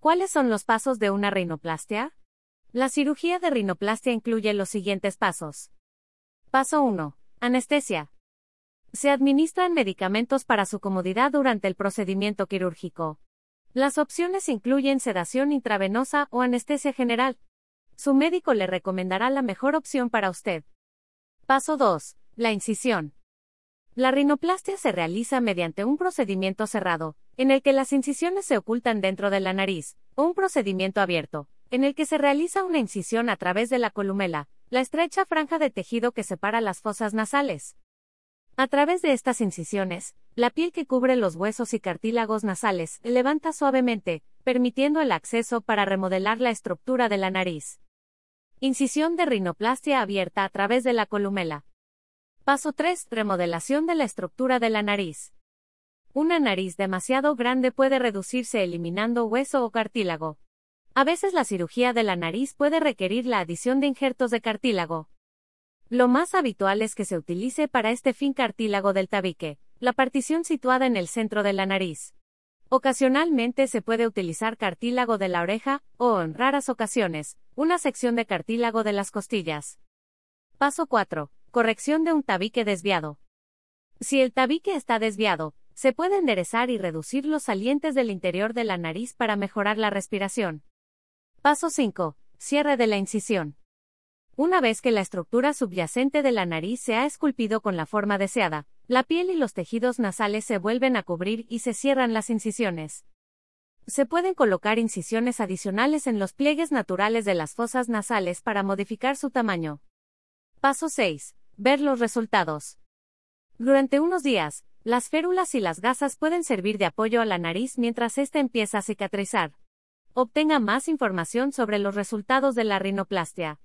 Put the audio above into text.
¿Cuáles son los pasos de una rinoplastia? La cirugía de rinoplastia incluye los siguientes pasos. Paso 1. Anestesia. Se administran medicamentos para su comodidad durante el procedimiento quirúrgico. Las opciones incluyen sedación intravenosa o anestesia general. Su médico le recomendará la mejor opción para usted. Paso 2. La incisión. La rinoplastia se realiza mediante un procedimiento cerrado, en el que las incisiones se ocultan dentro de la nariz, o un procedimiento abierto, en el que se realiza una incisión a través de la columela, la estrecha franja de tejido que separa las fosas nasales. A través de estas incisiones, la piel que cubre los huesos y cartílagos nasales levanta suavemente, permitiendo el acceso para remodelar la estructura de la nariz. Incisión de rinoplastia abierta a través de la columela. Paso 3. Remodelación de la estructura de la nariz. Una nariz demasiado grande puede reducirse eliminando hueso o cartílago. A veces la cirugía de la nariz puede requerir la adición de injertos de cartílago. Lo más habitual es que se utilice para este fin cartílago del tabique, la partición situada en el centro de la nariz. Ocasionalmente se puede utilizar cartílago de la oreja, o, en raras ocasiones, una sección de cartílago de las costillas. Paso 4. Corrección de un tabique desviado. Si el tabique está desviado, se puede enderezar y reducir los salientes del interior de la nariz para mejorar la respiración. Paso 5. Cierre de la incisión. Una vez que la estructura subyacente de la nariz se ha esculpido con la forma deseada, la piel y los tejidos nasales se vuelven a cubrir y se cierran las incisiones. Se pueden colocar incisiones adicionales en los pliegues naturales de las fosas nasales para modificar su tamaño. Paso 6. Ver los resultados. Durante unos días, las férulas y las gasas pueden servir de apoyo a la nariz mientras ésta empieza a cicatrizar. Obtenga más información sobre los resultados de la rinoplastia.